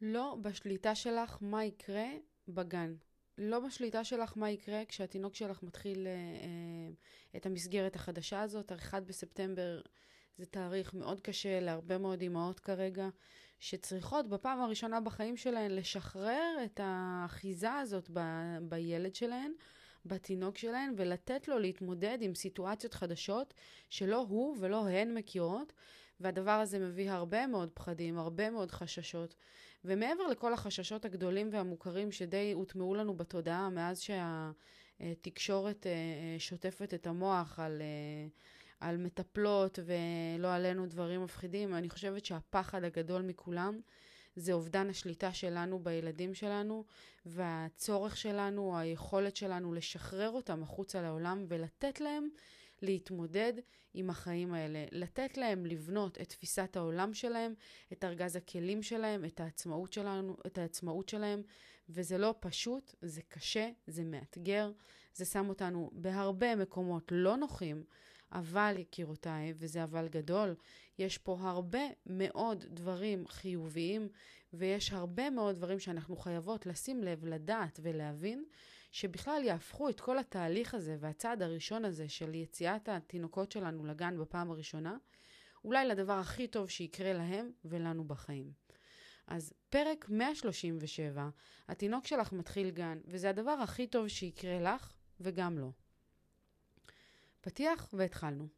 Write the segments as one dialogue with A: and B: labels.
A: לא בשליטה שלך מה יקרה בגן. לא בשליטה שלך מה יקרה כשהתינוק שלך מתחיל אה, אה, את המסגרת החדשה הזאת. 1 בספטמבר זה תאריך מאוד קשה להרבה מאוד אימהות כרגע, שצריכות בפעם הראשונה בחיים שלהן לשחרר את האחיזה הזאת ב- בילד שלהן, בתינוק שלהן, ולתת לו להתמודד עם סיטואציות חדשות שלא הוא ולא הן מכירות, והדבר הזה מביא הרבה מאוד פחדים, הרבה מאוד חששות. ומעבר לכל החששות הגדולים והמוכרים שדי הוטמעו לנו בתודעה מאז שהתקשורת אה, אה, שוטפת את המוח על, אה, על מטפלות ולא עלינו דברים מפחידים, אני חושבת שהפחד הגדול מכולם זה אובדן השליטה שלנו בילדים שלנו והצורך שלנו, היכולת שלנו לשחרר אותם החוצה לעולם ולתת להם להתמודד עם החיים האלה, לתת להם לבנות את תפיסת העולם שלהם, את ארגז הכלים שלהם, את העצמאות שלנו, את העצמאות שלהם, וזה לא פשוט, זה קשה, זה מאתגר, זה שם אותנו בהרבה מקומות לא נוחים, אבל יקירותיי, וזה אבל גדול, יש פה הרבה מאוד דברים חיוביים, ויש הרבה מאוד דברים שאנחנו חייבות לשים לב, לדעת ולהבין, שבכלל יהפכו את כל התהליך הזה והצעד הראשון הזה של יציאת התינוקות שלנו לגן בפעם הראשונה, אולי לדבר הכי טוב שיקרה להם ולנו בחיים. אז פרק 137, התינוק שלך מתחיל גן, וזה הדבר הכי טוב שיקרה לך וגם לו. פתיח והתחלנו.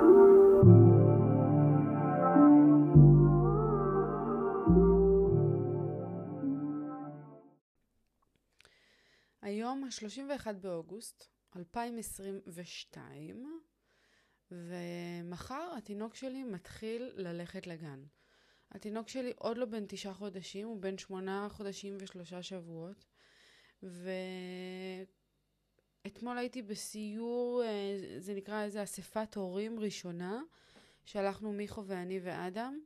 A: היום ה-31 באוגוסט 2022, ומחר התינוק שלי מתחיל ללכת לגן. התינוק שלי עוד לא בן תשעה חודשים, הוא בן שמונה חודשים ושלושה שבועות, ואתמול הייתי בסיור, אה, זה נקרא איזה אספת הורים ראשונה, שהלכנו מיכו ואני ואדם,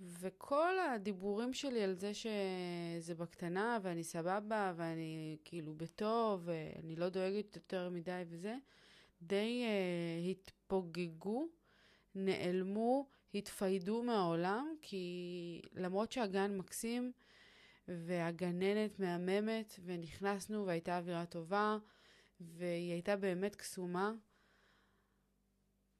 A: וכל הדיבורים שלי על זה שזה בקטנה ואני סבבה ואני כאילו בטוב ואני לא דואגת יותר מדי וזה, די uh, התפוגגו, נעלמו, התפיידו מהעולם, כי למרות שהגן מקסים והגננת מהממת ונכנסנו והייתה אווירה טובה והיא הייתה באמת קסומה,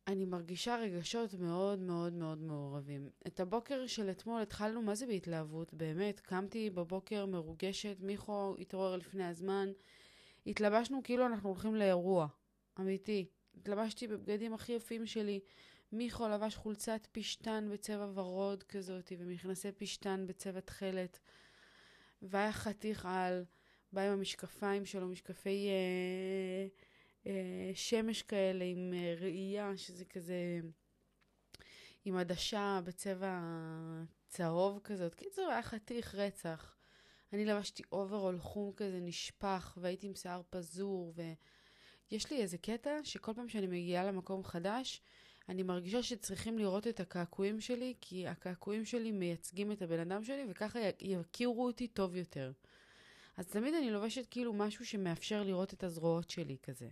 A: אני מרגישה רגשות מאוד מאוד מאוד מעורבים. את הבוקר של אתמול התחלנו, מה זה בהתלהבות? באמת, קמתי בבוקר מרוגשת, מיכו התעורר לפני הזמן, התלבשנו כאילו אנחנו הולכים לאירוע, אמיתי. התלבשתי בבגדים הכי יפים שלי. מיכו לבש חולצת פשטן בצבע ורוד כזאת, ומכנסי פשטן בצבע תכלת. והיה חתיך על, בא עם המשקפיים שלו, משקפי... אה, שמש כאלה עם אה, ראייה, שזה כזה עם עדשה בצבע צהוב כזאת. קיצור, היה חתיך רצח. אני לבשתי אוברול חום כזה נשפך, והייתי עם שיער פזור, ויש לי איזה קטע שכל פעם שאני מגיעה למקום חדש, אני מרגישה שצריכים לראות את הקעקועים שלי, כי הקעקועים שלי מייצגים את הבן אדם שלי, וככה יכירו אותי טוב יותר. אז תמיד אני לובשת כאילו משהו שמאפשר לראות את הזרועות שלי כזה.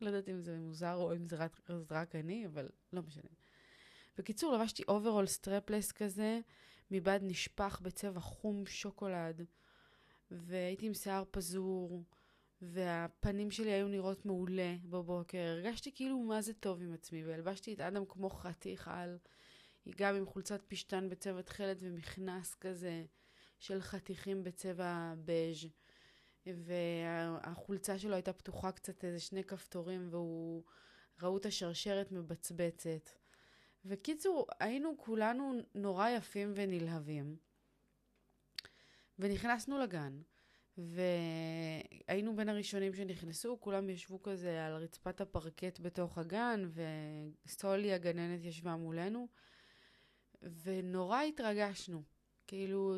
A: לא יודעת אם זה מוזר או אם זה רק, רק אני, אבל לא משנה. בקיצור, לבשתי אוברול strapless כזה, מבד נשפך בצבע חום שוקולד, והייתי עם שיער פזור, והפנים שלי היו נראות מעולה בבוקר. הרגשתי כאילו מה זה טוב עם עצמי, והלבשתי את אדם כמו חתיך על, גם עם חולצת פשטן בצבע תכלת ומכנס כזה של חתיכים בצבע בז'. והחולצה שלו הייתה פתוחה קצת איזה שני כפתורים, והוא... ראו את השרשרת מבצבצת. וקיצור, היינו כולנו נורא יפים ונלהבים. ונכנסנו לגן, והיינו בין הראשונים שנכנסו, כולם ישבו כזה על רצפת הפרקט בתוך הגן, וסטולי הגננת ישבה מולנו, ונורא התרגשנו. כאילו,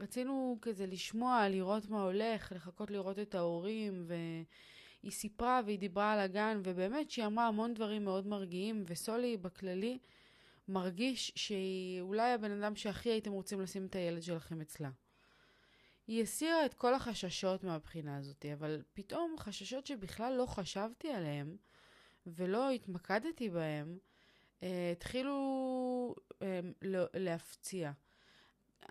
A: רצינו כזה לשמוע, לראות מה הולך, לחכות לראות את ההורים, והיא סיפרה והיא דיברה על הגן, ובאמת שהיא אמרה המון דברים מאוד מרגיעים, וסולי בכללי מרגיש שהיא אולי הבן אדם שהכי הייתם רוצים לשים את הילד שלכם אצלה. היא הסירה את כל החששות מהבחינה הזאת, אבל פתאום חששות שבכלל לא חשבתי עליהם ולא התמקדתי בהם, אה, התחילו אה, להפציע.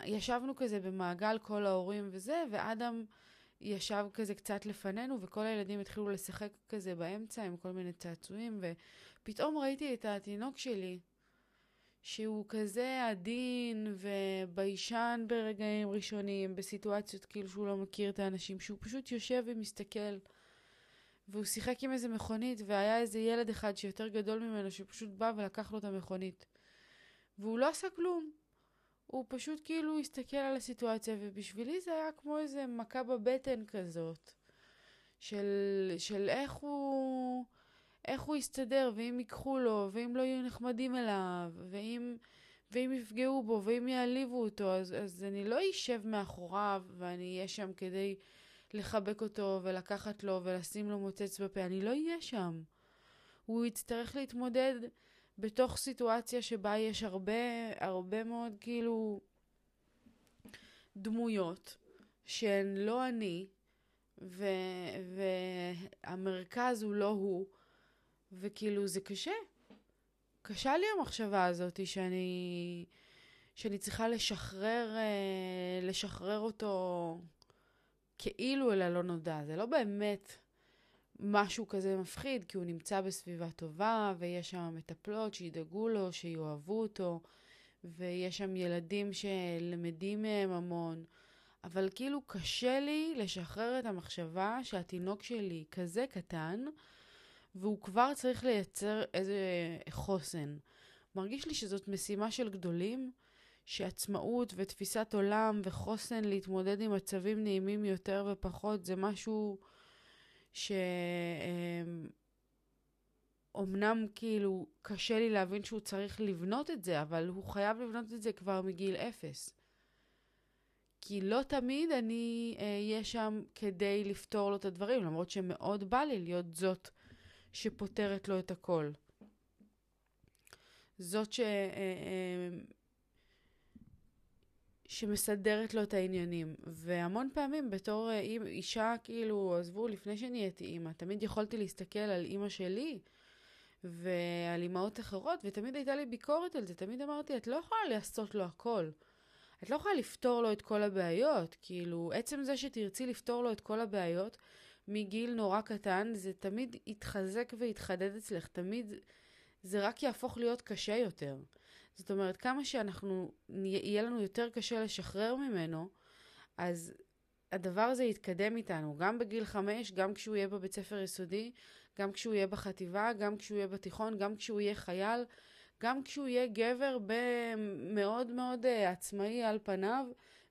A: ישבנו כזה במעגל כל ההורים וזה, ואדם ישב כזה קצת לפנינו, וכל הילדים התחילו לשחק כזה באמצע עם כל מיני צעצועים, ופתאום ראיתי את התינוק שלי, שהוא כזה עדין וביישן ברגעים ראשונים, בסיטואציות כאילו שהוא לא מכיר את האנשים, שהוא פשוט יושב ומסתכל. והוא שיחק עם איזה מכונית, והיה איזה ילד אחד שיותר גדול ממנו, שפשוט בא ולקח לו את המכונית. והוא לא עשה כלום. הוא פשוט כאילו הסתכל על הסיטואציה, ובשבילי זה היה כמו איזה מכה בבטן כזאת. של, של איך הוא... איך הוא יסתדר, ואם ייקחו לו, ואם לא יהיו נחמדים אליו, ואם, ואם יפגעו בו, ואם יעליבו אותו, אז, אז אני לא אשב מאחוריו, ואני אהיה שם כדי לחבק אותו, ולקחת לו, ולשים לו מוצץ בפה, אני לא אהיה שם. הוא יצטרך להתמודד בתוך סיטואציה שבה יש הרבה, הרבה מאוד כאילו דמויות שהן לא אני, ו, והמרכז הוא לא הוא, וכאילו זה קשה. קשה לי המחשבה הזאת שאני, שאני צריכה לשחרר, אה, לשחרר אותו כאילו אל הלא נודע. זה לא באמת משהו כזה מפחיד, כי הוא נמצא בסביבה טובה, ויש שם מטפלות שידאגו לו, שיאהבו אותו, ויש שם ילדים שלמדים מהם המון. אבל כאילו קשה לי לשחרר את המחשבה שהתינוק שלי כזה קטן, והוא כבר צריך לייצר איזה חוסן. מרגיש לי שזאת משימה של גדולים, שעצמאות ותפיסת עולם וחוסן להתמודד עם מצבים נעימים יותר ופחות זה משהו שאומנם כאילו קשה לי להבין שהוא צריך לבנות את זה, אבל הוא חייב לבנות את זה כבר מגיל אפס. כי לא תמיד אני אהיה אה, שם כדי לפתור לו את הדברים, למרות שמאוד בא לי להיות זאת שפותרת לו את הכל. זאת ש... שמסדרת לו את העניינים. והמון פעמים בתור אה, אישה, כאילו, עזבו, לפני שנהייתי אימא, תמיד יכולתי להסתכל על אימא שלי ועל אימהות אחרות, ותמיד הייתה לי ביקורת על זה. תמיד אמרתי, את לא יכולה לעשות לו הכל. את לא יכולה לפתור לו את כל הבעיות. כאילו, עצם זה שתרצי לפתור לו את כל הבעיות, מגיל נורא קטן, זה תמיד יתחזק ויתחדד אצלך, תמיד זה רק יהפוך להיות קשה יותר. זאת אומרת, כמה שאנחנו, יהיה לנו יותר קשה לשחרר ממנו, אז הדבר הזה יתקדם איתנו, גם בגיל חמש, גם כשהוא יהיה בבית ספר יסודי, גם כשהוא יהיה בחטיבה, גם כשהוא יהיה בתיכון, גם כשהוא יהיה חייל, גם כשהוא יהיה גבר מאוד מאוד uh, עצמאי על פניו,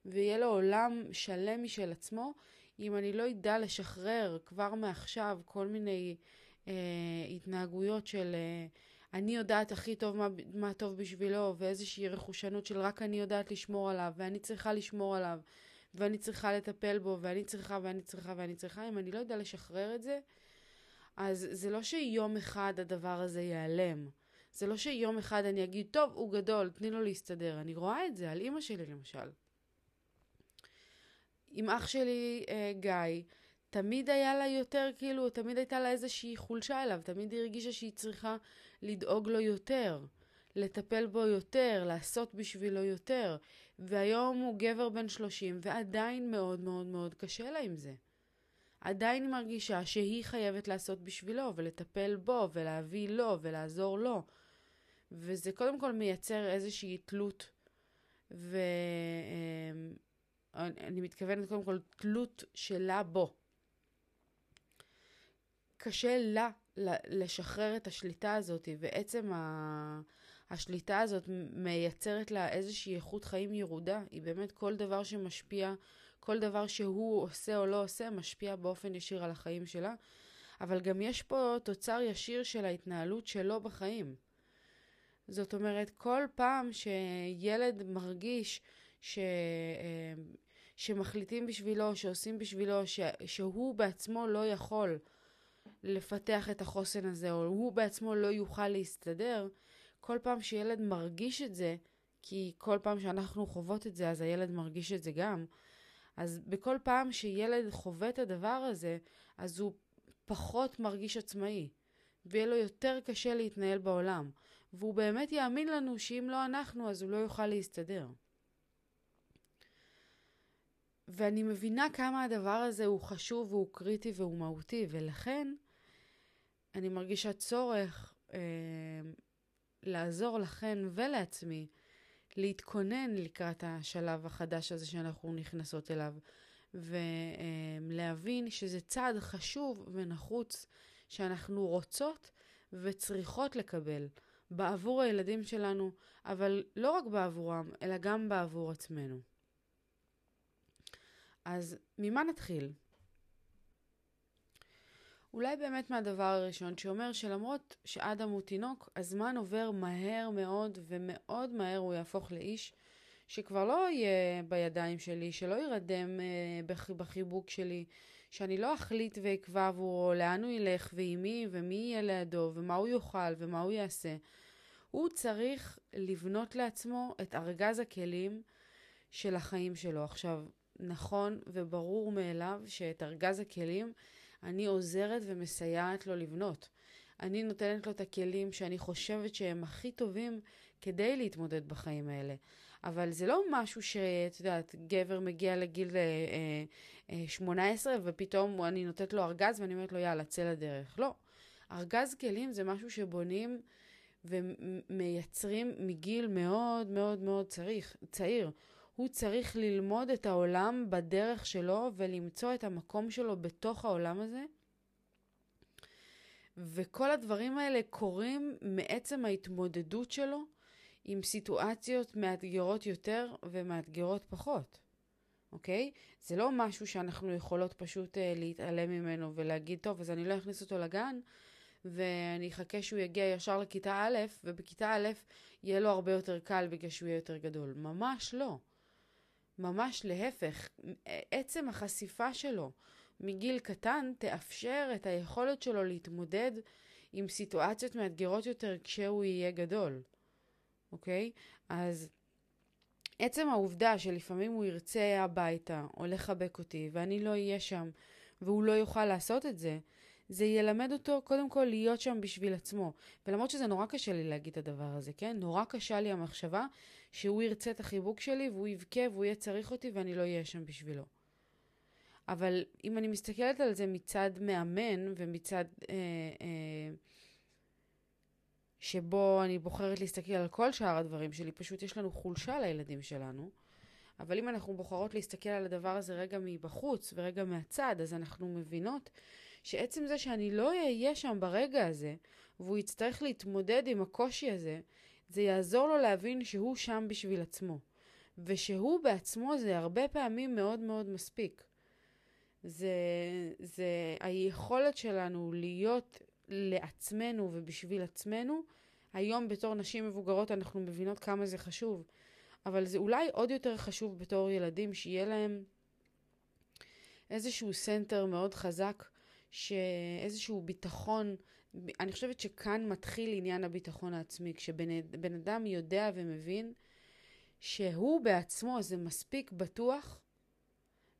A: ויהיה לו עולם שלם משל עצמו, אם אני לא אדע לשחרר כבר מעכשיו כל מיני אה, התנהגויות של אה, אני יודעת הכי טוב מה, מה טוב בשבילו, ואיזושהי רכושנות של רק אני יודעת לשמור עליו, ואני צריכה לשמור עליו, ואני צריכה לטפל בו, ואני צריכה ואני צריכה ואני צריכה, אם אני לא יודע לשחרר את זה, אז זה לא שיום אחד הדבר הזה ייעלם. זה לא שיום אחד אני אגיד, טוב, הוא גדול, תני לו להסתדר. אני רואה את זה על אימא שלי למשל. עם אח שלי, אה, גיא, תמיד היה לה יותר, כאילו, תמיד הייתה לה איזושהי חולשה אליו, תמיד היא הרגישה שהיא צריכה לדאוג לו יותר, לטפל בו יותר, לעשות בשבילו יותר. והיום הוא גבר בן 30, ועדיין מאוד מאוד מאוד קשה לה עם זה. עדיין היא מרגישה שהיא חייבת לעשות בשבילו, ולטפל בו, ולהביא לו, ולעזור לו. וזה קודם כל מייצר איזושהי תלות, ו... אמ, מתכוונת קודם כל תלות שלה בו. קשה לה לשחרר את השליטה הזאת, ועצם השליטה הזאת מייצרת לה איזושהי איכות חיים ירודה. היא באמת כל דבר שמשפיע, כל דבר שהוא עושה או לא עושה, משפיע באופן ישיר על החיים שלה. אבל גם יש פה תוצר ישיר של ההתנהלות שלו בחיים. זאת אומרת, כל פעם שילד מרגיש ש, אה, שמחליטים בשבילו, שעושים בשבילו, ש, שהוא בעצמו לא יכול לפתח את החוסן הזה, או הוא בעצמו לא יוכל להסתדר, כל פעם שילד מרגיש את זה, כי כל פעם שאנחנו חוות את זה, אז הילד מרגיש את זה גם. אז בכל פעם שילד חווה את הדבר הזה, אז הוא פחות מרגיש עצמאי, ויהיה לו יותר קשה להתנהל בעולם. והוא באמת יאמין לנו שאם לא אנחנו, אז הוא לא יוכל להסתדר. ואני מבינה כמה הדבר הזה הוא חשוב והוא קריטי והוא מהותי, ולכן אני מרגישה צורך אה, לעזור לכן ולעצמי להתכונן לקראת השלב החדש הזה שאנחנו נכנסות אליו, ולהבין שזה צעד חשוב ונחוץ שאנחנו רוצות וצריכות לקבל בעבור הילדים שלנו, אבל לא רק בעבורם, אלא גם בעבור עצמנו. אז ממה נתחיל? אולי באמת מהדבר הראשון שאומר שלמרות שאדם הוא תינוק, הזמן עובר מהר מאוד ומאוד מהר הוא יהפוך לאיש שכבר לא יהיה בידיים שלי, שלא יירדם אה, בחיבוק שלי, שאני לא אחליט ואקבע עבורו לאן הוא ילך ועם מי ומי יהיה לידו ומה הוא יאכל ומה הוא יעשה. הוא צריך לבנות לעצמו את ארגז הכלים של החיים שלו. עכשיו, נכון וברור מאליו שאת ארגז הכלים אני עוזרת ומסייעת לו לבנות. אני נותנת לו את הכלים שאני חושבת שהם הכי טובים כדי להתמודד בחיים האלה. אבל זה לא משהו שאת יודעת, גבר מגיע לגיל אה, אה, 18 ופתאום אני נותנת לו ארגז ואני אומרת לו יאללה, צא לדרך. לא. ארגז כלים זה משהו שבונים ומייצרים מגיל מאוד מאוד מאוד צריך, צעיר. הוא צריך ללמוד את העולם בדרך שלו ולמצוא את המקום שלו בתוך העולם הזה. וכל הדברים האלה קורים מעצם ההתמודדות שלו עם סיטואציות מאתגרות יותר ומאתגרות פחות, אוקיי? זה לא משהו שאנחנו יכולות פשוט uh, להתעלם ממנו ולהגיד, טוב, אז אני לא אכניס אותו לגן, ואני אחכה שהוא יגיע ישר לכיתה א', ובכיתה א' יהיה לו הרבה יותר קל בגלל שהוא יהיה יותר גדול. ממש לא. ממש להפך, עצם החשיפה שלו מגיל קטן תאפשר את היכולת שלו להתמודד עם סיטואציות מאתגרות יותר כשהוא יהיה גדול, אוקיי? אז עצם העובדה שלפעמים הוא ירצה הביתה או לחבק אותי ואני לא אהיה שם והוא לא יוכל לעשות את זה, זה ילמד אותו קודם כל להיות שם בשביל עצמו. ולמרות שזה נורא קשה לי להגיד את הדבר הזה, כן? נורא קשה לי המחשבה שהוא ירצה את החיבוק שלי והוא יבכה והוא יהיה צריך אותי ואני לא אהיה שם בשבילו. אבל אם אני מסתכלת על זה מצד מאמן ומצד אה, אה, שבו אני בוחרת להסתכל על כל שאר הדברים שלי, פשוט יש לנו חולשה לילדים שלנו. אבל אם אנחנו בוחרות להסתכל על הדבר הזה רגע מבחוץ ורגע מהצד, אז אנחנו מבינות שעצם זה שאני לא אהיה שם ברגע הזה, והוא יצטרך להתמודד עם הקושי הזה, זה יעזור לו להבין שהוא שם בשביל עצמו. ושהוא בעצמו זה הרבה פעמים מאוד מאוד מספיק. זה, זה היכולת שלנו להיות לעצמנו ובשביל עצמנו. היום בתור נשים מבוגרות אנחנו מבינות כמה זה חשוב, אבל זה אולי עוד יותר חשוב בתור ילדים שיהיה להם איזשהו center מאוד חזק שאיזשהו ביטחון, אני חושבת שכאן מתחיל עניין הביטחון העצמי, כשבן אדם יודע ומבין שהוא בעצמו זה מספיק בטוח,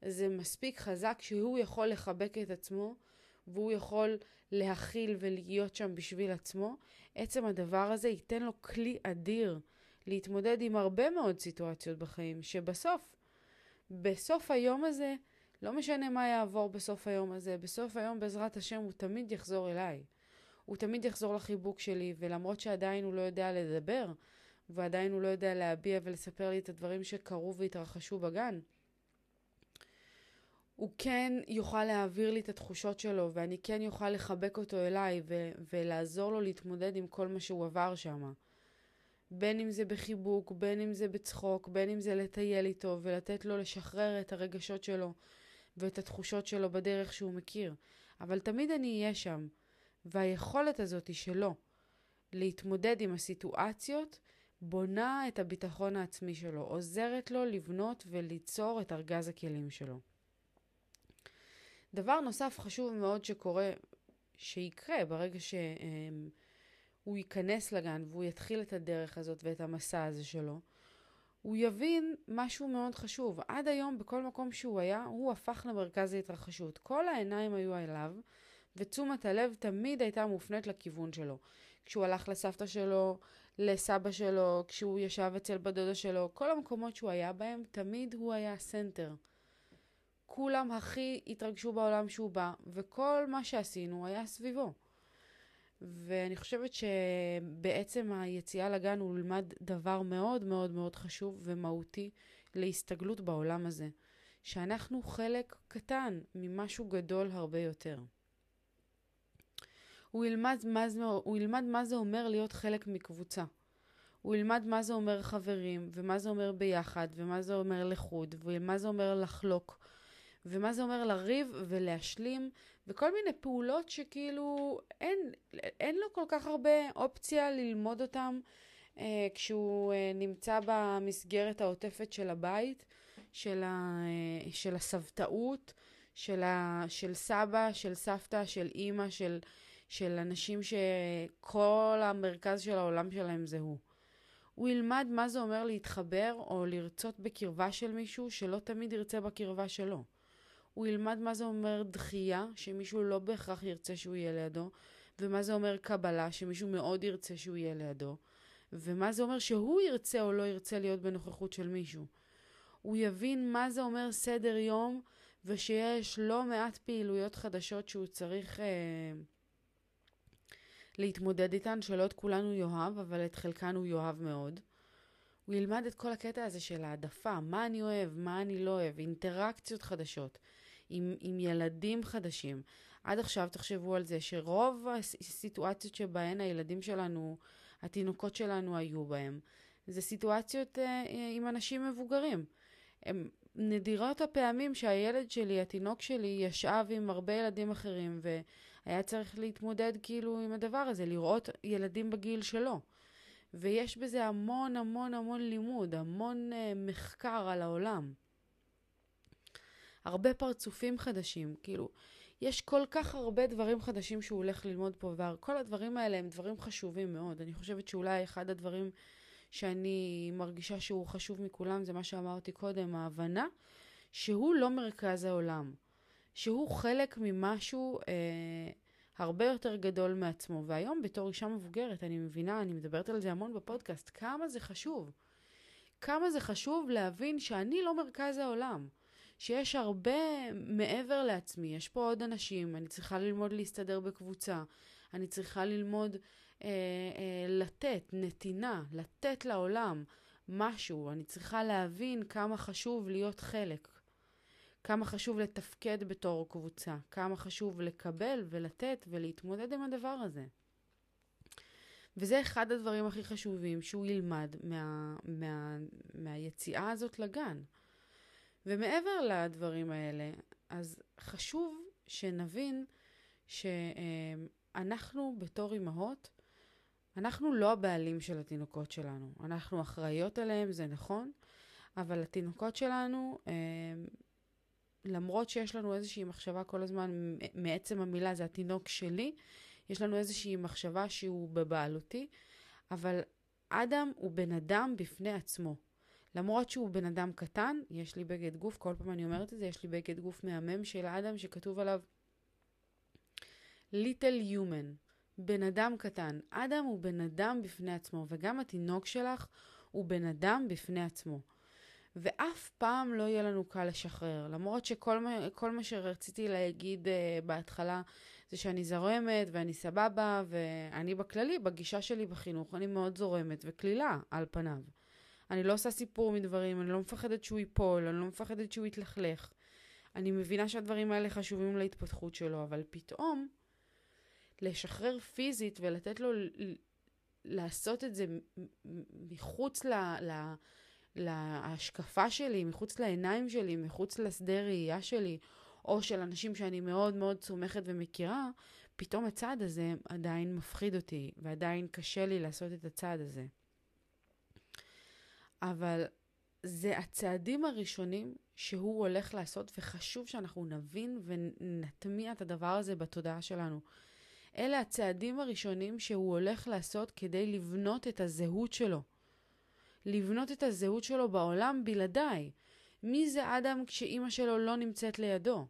A: זה מספיק חזק שהוא יכול לחבק את עצמו והוא יכול להכיל ולהיות שם בשביל עצמו, עצם הדבר הזה ייתן לו כלי אדיר להתמודד עם הרבה מאוד סיטואציות בחיים, שבסוף, בסוף היום הזה, לא משנה מה יעבור בסוף היום הזה, בסוף היום בעזרת השם הוא תמיד יחזור אליי. הוא תמיד יחזור לחיבוק שלי, ולמרות שעדיין הוא לא יודע לדבר, ועדיין הוא לא יודע להביע ולספר לי את הדברים שקרו והתרחשו בגן, הוא כן יוכל להעביר לי את התחושות שלו, ואני כן יוכל לחבק אותו אליי ו- ולעזור לו להתמודד עם כל מה שהוא עבר שם. בין אם זה בחיבוק, בין אם זה בצחוק, בין אם זה לטייל איתו ולתת לו לשחרר את הרגשות שלו ואת התחושות שלו בדרך שהוא מכיר. אבל תמיד אני אהיה שם. והיכולת הזאת שלו להתמודד עם הסיטואציות בונה את הביטחון העצמי שלו, עוזרת לו לבנות וליצור את ארגז הכלים שלו. דבר נוסף חשוב מאוד שקורה, שיקרה ברגע שהוא ייכנס לגן והוא יתחיל את הדרך הזאת ואת המסע הזה שלו, הוא יבין משהו מאוד חשוב. עד היום, בכל מקום שהוא היה, הוא הפך למרכז ההתרחשות. כל העיניים היו אליו, ותשומת הלב תמיד הייתה מופנית לכיוון שלו. כשהוא הלך לסבתא שלו, לסבא שלו, כשהוא ישב אצל בדודה שלו, כל המקומות שהוא היה בהם, תמיד הוא היה הסנטר. כולם הכי התרגשו בעולם שהוא בא, וכל מה שעשינו היה סביבו. ואני חושבת שבעצם היציאה לגן הוא למד דבר מאוד מאוד מאוד חשוב ומהותי להסתגלות בעולם הזה. שאנחנו חלק קטן ממשהו גדול הרבה יותר. הוא ילמד מה זה, הוא ילמד מה זה אומר להיות חלק מקבוצה. הוא ילמד מה זה אומר חברים, ומה זה אומר ביחד, ומה זה אומר לחוד, ומה זה אומר לחלוק, ומה זה אומר לריב ולהשלים, וכל מיני פעולות שכאילו אין, אין לו כל כך הרבה אופציה ללמוד אותם אה, כשהוא אה, נמצא במסגרת העוטפת של הבית, של, ה, אה, של הסבתאות, של, ה, של סבא, של סבתא, של אימא, של, של אנשים שכל המרכז של העולם שלהם זה הוא. הוא ילמד מה זה אומר להתחבר או לרצות בקרבה של מישהו שלא תמיד ירצה בקרבה שלו. הוא ילמד מה זה אומר דחייה, שמישהו לא בהכרח ירצה שהוא יהיה לידו, ומה זה אומר קבלה, שמישהו מאוד ירצה שהוא יהיה לידו, ומה זה אומר שהוא ירצה או לא ירצה להיות בנוכחות של מישהו. הוא יבין מה זה אומר סדר יום, ושיש לא מעט פעילויות חדשות שהוא צריך אה, להתמודד איתן, שלא את כולנו יאהב, אבל את חלקן הוא יאהב מאוד. הוא ילמד את כל הקטע הזה של העדפה, מה אני אוהב, מה אני לא אוהב, אינטראקציות חדשות. עם, עם ילדים חדשים. עד עכשיו תחשבו על זה שרוב הסיטואציות שבהן הילדים שלנו, התינוקות שלנו היו בהם, זה סיטואציות אה, עם אנשים מבוגרים. הם נדירות הפעמים שהילד שלי, התינוק שלי, ישב עם הרבה ילדים אחרים והיה צריך להתמודד כאילו עם הדבר הזה, לראות ילדים בגיל שלו. ויש בזה המון המון המון לימוד, המון אה, מחקר על העולם. הרבה פרצופים חדשים, כאילו, יש כל כך הרבה דברים חדשים שהוא הולך ללמוד פה, וכל הדברים האלה הם דברים חשובים מאוד. אני חושבת שאולי אחד הדברים שאני מרגישה שהוא חשוב מכולם זה מה שאמרתי קודם, ההבנה שהוא לא מרכז העולם, שהוא חלק ממשהו אה, הרבה יותר גדול מעצמו. והיום בתור אישה מבוגרת, אני מבינה, אני מדברת על זה המון בפודקאסט, כמה זה חשוב. כמה זה חשוב להבין שאני לא מרכז העולם. שיש הרבה מעבר לעצמי, יש פה עוד אנשים, אני צריכה ללמוד להסתדר בקבוצה, אני צריכה ללמוד אה, אה, לתת, נתינה, לתת לעולם משהו, אני צריכה להבין כמה חשוב להיות חלק, כמה חשוב לתפקד בתור קבוצה, כמה חשוב לקבל ולתת ולהתמודד עם הדבר הזה. וזה אחד הדברים הכי חשובים שהוא ילמד מה, מה, מהיציאה הזאת לגן. ומעבר לדברים האלה, אז חשוב שנבין שאנחנו בתור אימהות, אנחנו לא הבעלים של התינוקות שלנו. אנחנו אחראיות עליהם, זה נכון, אבל התינוקות שלנו, למרות שיש לנו איזושהי מחשבה כל הזמן, מעצם המילה זה התינוק שלי, יש לנו איזושהי מחשבה שהוא בבעלותי, אבל אדם הוא בן אדם בפני עצמו. למרות שהוא בן אדם קטן, יש לי בגד גוף, כל פעם אני אומרת את זה, יש לי בגד גוף מהמם של אדם שכתוב עליו ליטל יומן, בן אדם קטן. אדם הוא בן אדם בפני עצמו, וגם התינוק שלך הוא בן אדם בפני עצמו. ואף פעם לא יהיה לנו קל לשחרר. למרות שכל מה, שרציתי להגיד uh, בהתחלה זה שאני זורמת ואני סבבה, ואני בכללי, בגישה שלי בחינוך, אני מאוד זורמת וקלילה על פניו. אני לא עושה סיפור מדברים, אני לא מפחדת שהוא ייפול, אני לא מפחדת שהוא יתלכלך. אני מבינה שהדברים האלה חשובים להתפתחות שלו, אבל פתאום לשחרר פיזית ולתת לו לעשות את זה מחוץ ל... ל להשקפה שלי, מחוץ לעיניים שלי, מחוץ לשדה ראייה שלי, או של אנשים שאני מאוד מאוד סומכת ומכירה, פתאום הצעד הזה עדיין מפחיד אותי, ועדיין קשה לי לעשות את הצעד הזה. אבל זה הצעדים הראשונים שהוא הולך לעשות, וחשוב שאנחנו נבין ונטמיע את הדבר הזה בתודעה שלנו. אלה הצעדים הראשונים שהוא הולך לעשות כדי לבנות את הזהות שלו. לבנות את הזהות שלו בעולם בלעדיי. מי זה אדם כשאימא שלו לא נמצאת לידו?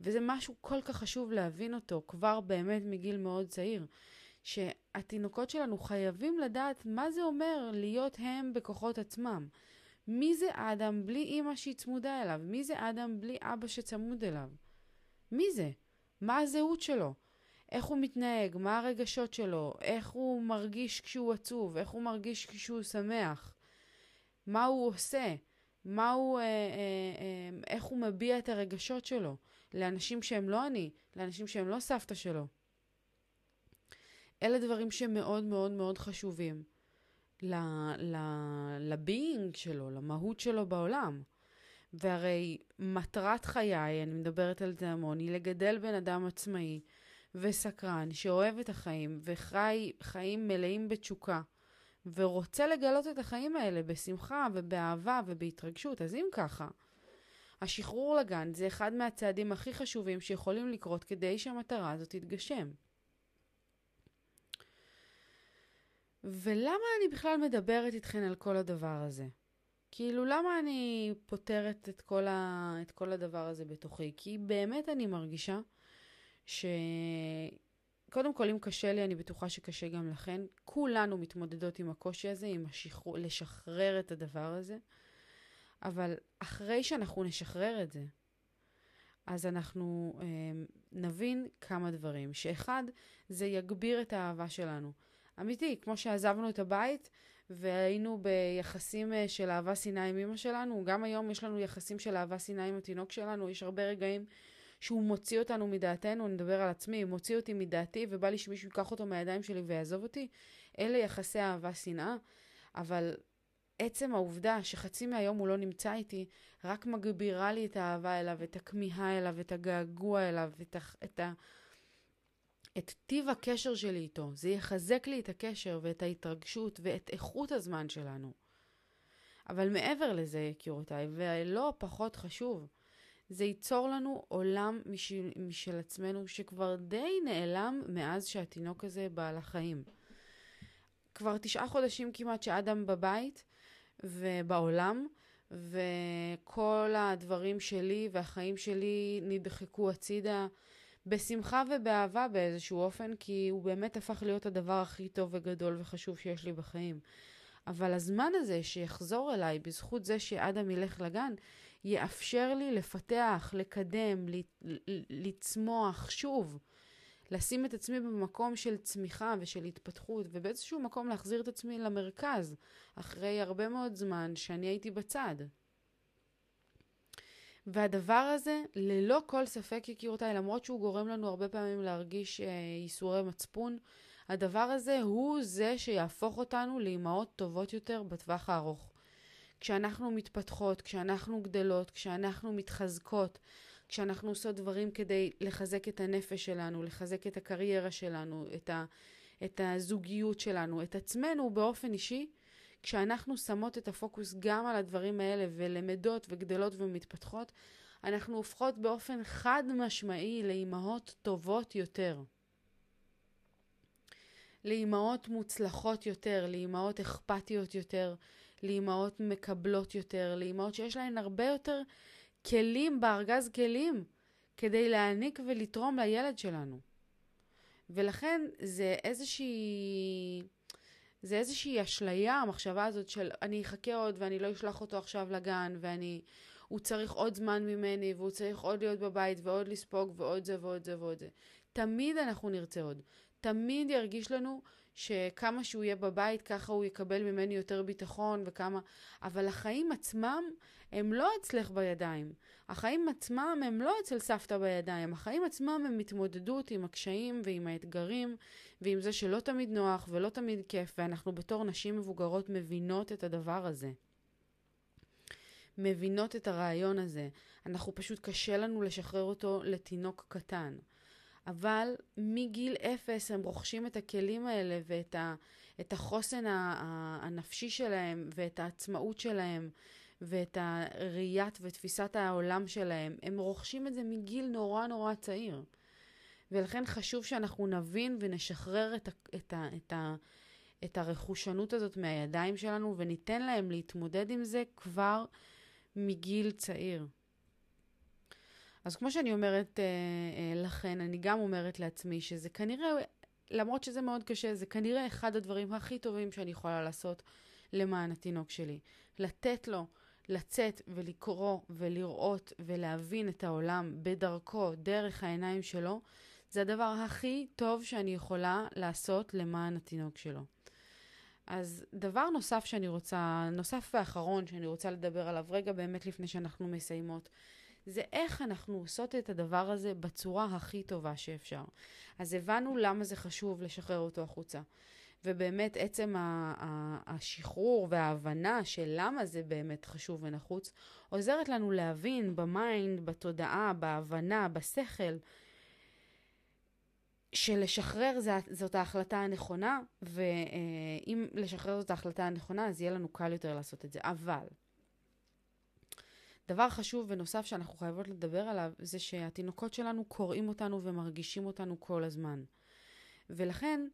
A: וזה משהו כל כך חשוב להבין אותו כבר באמת מגיל מאוד צעיר. שהתינוקות שלנו חייבים לדעת מה זה אומר להיות הם בכוחות עצמם. מי זה אדם בלי אימא שהיא צמודה אליו? מי זה אדם בלי אבא שצמוד אליו? מי זה? מה הזהות שלו? איך הוא מתנהג? מה הרגשות שלו? איך הוא מרגיש כשהוא עצוב? איך הוא מרגיש כשהוא שמח? מה הוא עושה? מה הוא, אה, אה, אה, איך הוא מביע את הרגשות שלו? לאנשים שהם לא אני, לאנשים שהם לא סבתא שלו. אלה דברים שמאוד מאוד מאוד חשובים לביינג שלו, למהות שלו בעולם. והרי מטרת חיי, אני מדברת על זה המון, היא לגדל בן אדם עצמאי וסקרן, שאוהב את החיים וחי חיים מלאים בתשוקה, ורוצה לגלות את החיים האלה בשמחה ובאהבה ובהתרגשות. אז אם ככה, השחרור לגן זה אחד מהצעדים הכי חשובים שיכולים לקרות כדי שהמטרה הזאת תתגשם. ולמה אני בכלל מדברת איתכן על כל הדבר הזה? כאילו, למה אני פותרת את כל, ה... את כל הדבר הזה בתוכי? כי באמת אני מרגישה ש... קודם כל, אם קשה לי, אני בטוחה שקשה גם לכן. כולנו מתמודדות עם הקושי הזה, עם השחרור, לשחרר את הדבר הזה. אבל אחרי שאנחנו נשחרר את זה, אז אנחנו אה, נבין כמה דברים. שאחד, זה יגביר את האהבה שלנו. אמיתי, כמו שעזבנו את הבית והיינו ביחסים אה, של אהבה שנאה עם אמא שלנו, גם היום יש לנו יחסים של אהבה שנאה עם התינוק שלנו, יש הרבה רגעים שהוא מוציא אותנו מדעתנו, אני מדבר על עצמי, מוציא אותי מדעתי ובא לי שמישהו ייקח אותו מהידיים שלי ויעזוב אותי, אלה יחסי אהבה שנאה, אבל עצם העובדה שחצי מהיום הוא לא נמצא איתי, רק מגבירה לי את האהבה אליו, את הכמיהה אליו, את הגעגוע אליו, את, ה, את, ה, את טיב הקשר שלי איתו. זה יחזק לי את הקשר ואת ההתרגשות ואת איכות הזמן שלנו. אבל מעבר לזה, יקירותיי, ולא פחות חשוב, זה ייצור לנו עולם משל, משל עצמנו שכבר די נעלם מאז שהתינוק הזה בא לחיים. כבר תשעה חודשים כמעט שאדם בבית ובעולם, וכל הדברים שלי והחיים שלי נדחקו הצידה בשמחה ובאהבה באיזשהו אופן, כי הוא באמת הפך להיות הדבר הכי טוב וגדול וחשוב שיש לי בחיים. אבל הזמן הזה שיחזור אליי בזכות זה שאדם ילך לגן, יאפשר לי לפתח, לקדם, לצמוח שוב, לשים את עצמי במקום של צמיחה ושל התפתחות, ובאיזשהו מקום להחזיר את עצמי למרכז, אחרי הרבה מאוד זמן שאני הייתי בצד. והדבר הזה, ללא כל ספק, יקירותיי, למרות שהוא גורם לנו הרבה פעמים להרגיש אה, ייסורי מצפון, הדבר הזה הוא זה שיהפוך אותנו לאימהות טובות יותר בטווח הארוך. כשאנחנו מתפתחות, כשאנחנו גדלות, כשאנחנו מתחזקות, כשאנחנו עושות דברים כדי לחזק את הנפש שלנו, לחזק את הקריירה שלנו, את, ה, את הזוגיות שלנו, את עצמנו באופן אישי, כשאנחנו שמות את הפוקוס גם על הדברים האלה ולמדות וגדלות ומתפתחות, אנחנו הופכות באופן חד משמעי לאימהות טובות יותר. לאימהות מוצלחות יותר, לאימהות אכפתיות יותר, לאימהות מקבלות יותר, לאימהות שיש להן הרבה יותר כלים בארגז כלים כדי להעניק ולתרום לילד שלנו. ולכן זה איזושהי... זה איזושהי אשליה, המחשבה הזאת של אני אחכה עוד ואני לא אשלח אותו עכשיו לגן ואני... הוא צריך עוד זמן ממני והוא צריך עוד להיות בבית ועוד לספוג ועוד זה ועוד זה ועוד זה. תמיד אנחנו נרצה עוד. תמיד ירגיש לנו שכמה שהוא יהיה בבית ככה הוא יקבל ממני יותר ביטחון וכמה... אבל החיים עצמם הם לא אצלך בידיים. החיים עצמם הם לא אצל סבתא בידיים. החיים עצמם הם התמודדות עם הקשיים ועם האתגרים ועם זה שלא תמיד נוח ולא תמיד כיף, ואנחנו בתור נשים מבוגרות מבינות את הדבר הזה. מבינות את הרעיון הזה. אנחנו פשוט קשה לנו לשחרר אותו לתינוק קטן. אבל מגיל אפס הם רוכשים את הכלים האלה ואת ה, את החוסן הנפשי שלהם ואת העצמאות שלהם ואת הראיית ותפיסת העולם שלהם. הם רוכשים את זה מגיל נורא נורא צעיר. ולכן חשוב שאנחנו נבין ונשחרר את, ה, את, ה, את, ה, את הרכושנות הזאת מהידיים שלנו וניתן להם להתמודד עם זה כבר מגיל צעיר. אז כמו שאני אומרת אה, אה, לכן, אני גם אומרת לעצמי שזה כנראה, למרות שזה מאוד קשה, זה כנראה אחד הדברים הכי טובים שאני יכולה לעשות למען התינוק שלי. לתת לו לצאת ולקרוא ולראות ולהבין את העולם בדרכו, דרך העיניים שלו, זה הדבר הכי טוב שאני יכולה לעשות למען התינוק שלו. אז דבר נוסף שאני רוצה, נוסף ואחרון שאני רוצה לדבר עליו רגע באמת לפני שאנחנו מסיימות, זה איך אנחנו עושות את הדבר הזה בצורה הכי טובה שאפשר. אז הבנו למה זה חשוב לשחרר אותו החוצה. ובאמת עצם השחרור וההבנה של למה זה באמת חשוב ונחוץ, עוזרת לנו להבין במיינד, בתודעה, בהבנה, בשכל, שלשחרר זאת ההחלטה הנכונה, ואם לשחרר זאת ההחלטה הנכונה, אז יהיה לנו קל יותר לעשות את זה. אבל, דבר חשוב ונוסף שאנחנו חייבות לדבר עליו, זה שהתינוקות שלנו קוראים אותנו ומרגישים אותנו כל הזמן. ולכן,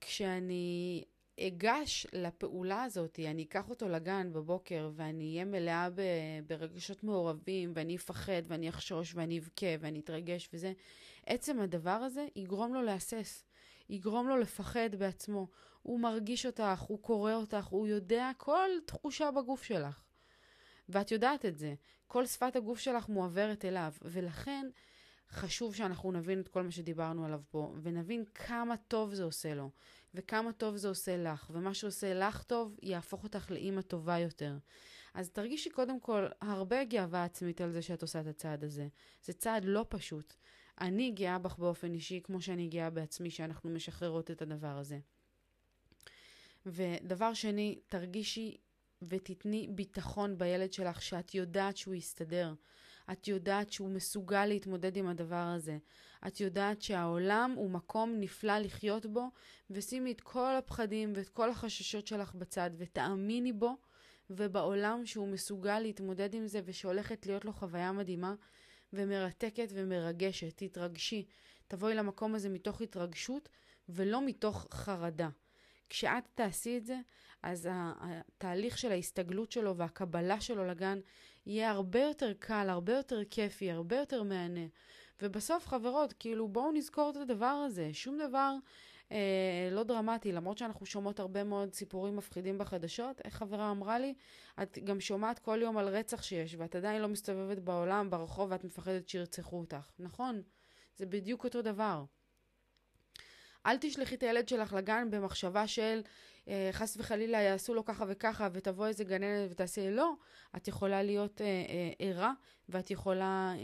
A: כשאני אגש לפעולה הזאת, אני אקח אותו לגן בבוקר ואני אהיה מלאה ברגשות מעורבים ואני אפחד ואני אחשוש ואני אבכה ואני אתרגש וזה, עצם הדבר הזה יגרום לו להסס, יגרום לו לפחד בעצמו. הוא מרגיש אותך, הוא קורא אותך, הוא יודע כל תחושה בגוף שלך. ואת יודעת את זה. כל שפת הגוף שלך מועברת אליו, ולכן חשוב שאנחנו נבין את כל מה שדיברנו עליו פה, ונבין כמה טוב זה עושה לו, וכמה טוב זה עושה לך, ומה שעושה לך טוב, יהפוך אותך לאימא טובה יותר. אז תרגישי קודם כל הרבה גאווה עצמית על זה שאת עושה את הצעד הזה. זה צעד לא פשוט. אני גאה בך באופן אישי, כמו שאני גאה בעצמי, שאנחנו משחררות את הדבר הזה. ודבר שני, תרגישי ותתני ביטחון בילד שלך שאת יודעת שהוא יסתדר. את יודעת שהוא מסוגל להתמודד עם הדבר הזה. את יודעת שהעולם הוא מקום נפלא לחיות בו, ושימי את כל הפחדים ואת כל החששות שלך בצד, ותאמיני בו ובעולם שהוא מסוגל להתמודד עם זה, ושהולכת להיות לו חוויה מדהימה ומרתקת ומרגשת. תתרגשי. תבואי למקום הזה מתוך התרגשות ולא מתוך חרדה. כשאת תעשי את זה, אז התהליך של ההסתגלות שלו והקבלה שלו לגן יהיה הרבה יותר קל, הרבה יותר כיפי, הרבה יותר מהנה. ובסוף, חברות, כאילו, בואו נזכור את הדבר הזה. שום דבר אה, לא דרמטי, למרות שאנחנו שומעות הרבה מאוד סיפורים מפחידים בחדשות. איך חברה אמרה לי? את גם שומעת כל יום על רצח שיש, ואת עדיין לא מסתובבת בעולם, ברחוב, ואת מפחדת שירצחו אותך. נכון, זה בדיוק אותו דבר. אל תשלחי את הילד שלך לגן במחשבה של אה, חס וחלילה יעשו לו ככה וככה ותבוא איזה גננת ותעשה לא, את יכולה להיות אה, אה, ערה ואת יכולה אה,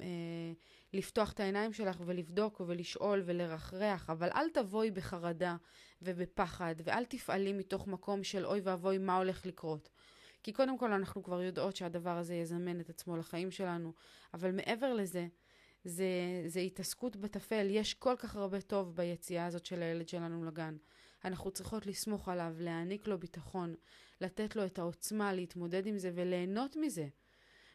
A: אה, לפתוח את העיניים שלך ולבדוק ולשאול ולרחרח, אבל אל תבואי בחרדה ובפחד ואל תפעלי מתוך מקום של אוי ואבוי מה הולך לקרות. כי קודם כל אנחנו כבר יודעות שהדבר הזה יזמן את עצמו לחיים שלנו, אבל מעבר לזה, זה, זה התעסקות בטפל. יש כל כך הרבה טוב ביציאה הזאת של הילד שלנו לגן. אנחנו צריכות לסמוך עליו, להעניק לו ביטחון, לתת לו את העוצמה להתמודד עם זה וליהנות מזה.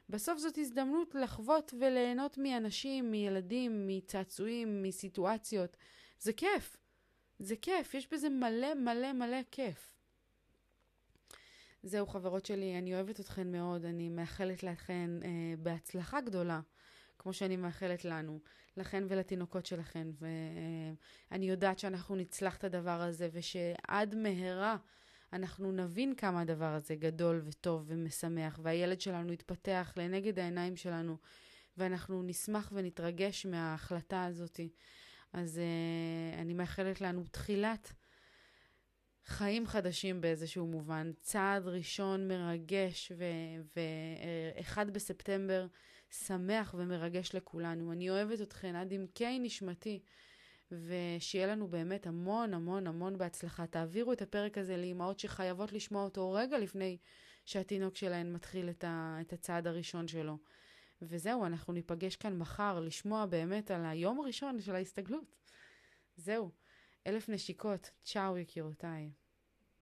A: בסוף זאת הזדמנות לחוות וליהנות מאנשים, מילדים, מצעצועים, מסיטואציות. זה כיף. זה כיף, יש בזה מלא מלא מלא כיף. זהו, חברות שלי, אני אוהבת אתכן מאוד, אני מאחלת לכן אה, בהצלחה גדולה כמו שאני מאחלת לנו, לכן ולתינוקות שלכן. ואני יודעת שאנחנו נצלח את הדבר הזה, ושעד מהרה אנחנו נבין כמה הדבר הזה גדול וטוב ומשמח, והילד שלנו יתפתח לנגד העיניים שלנו, ואנחנו נשמח ונתרגש מההחלטה הזאת. אז uh, אני מאחלת לנו תחילת חיים חדשים באיזשהו מובן, צעד ראשון מרגש, ו-1 בספטמבר שמח ומרגש לכולנו. אני אוהבת אתכן עד עמקי נשמתי, ושיהיה לנו באמת המון המון המון בהצלחה. תעבירו את הפרק הזה לאמהות שחייבות לשמוע אותו רגע לפני שהתינוק שלהן מתחיל את, ה, את הצעד הראשון שלו. וזהו, אנחנו ניפגש כאן מחר לשמוע באמת על היום הראשון של ההסתגלות. זהו, אלף נשיקות. צ'או, יקירותיי.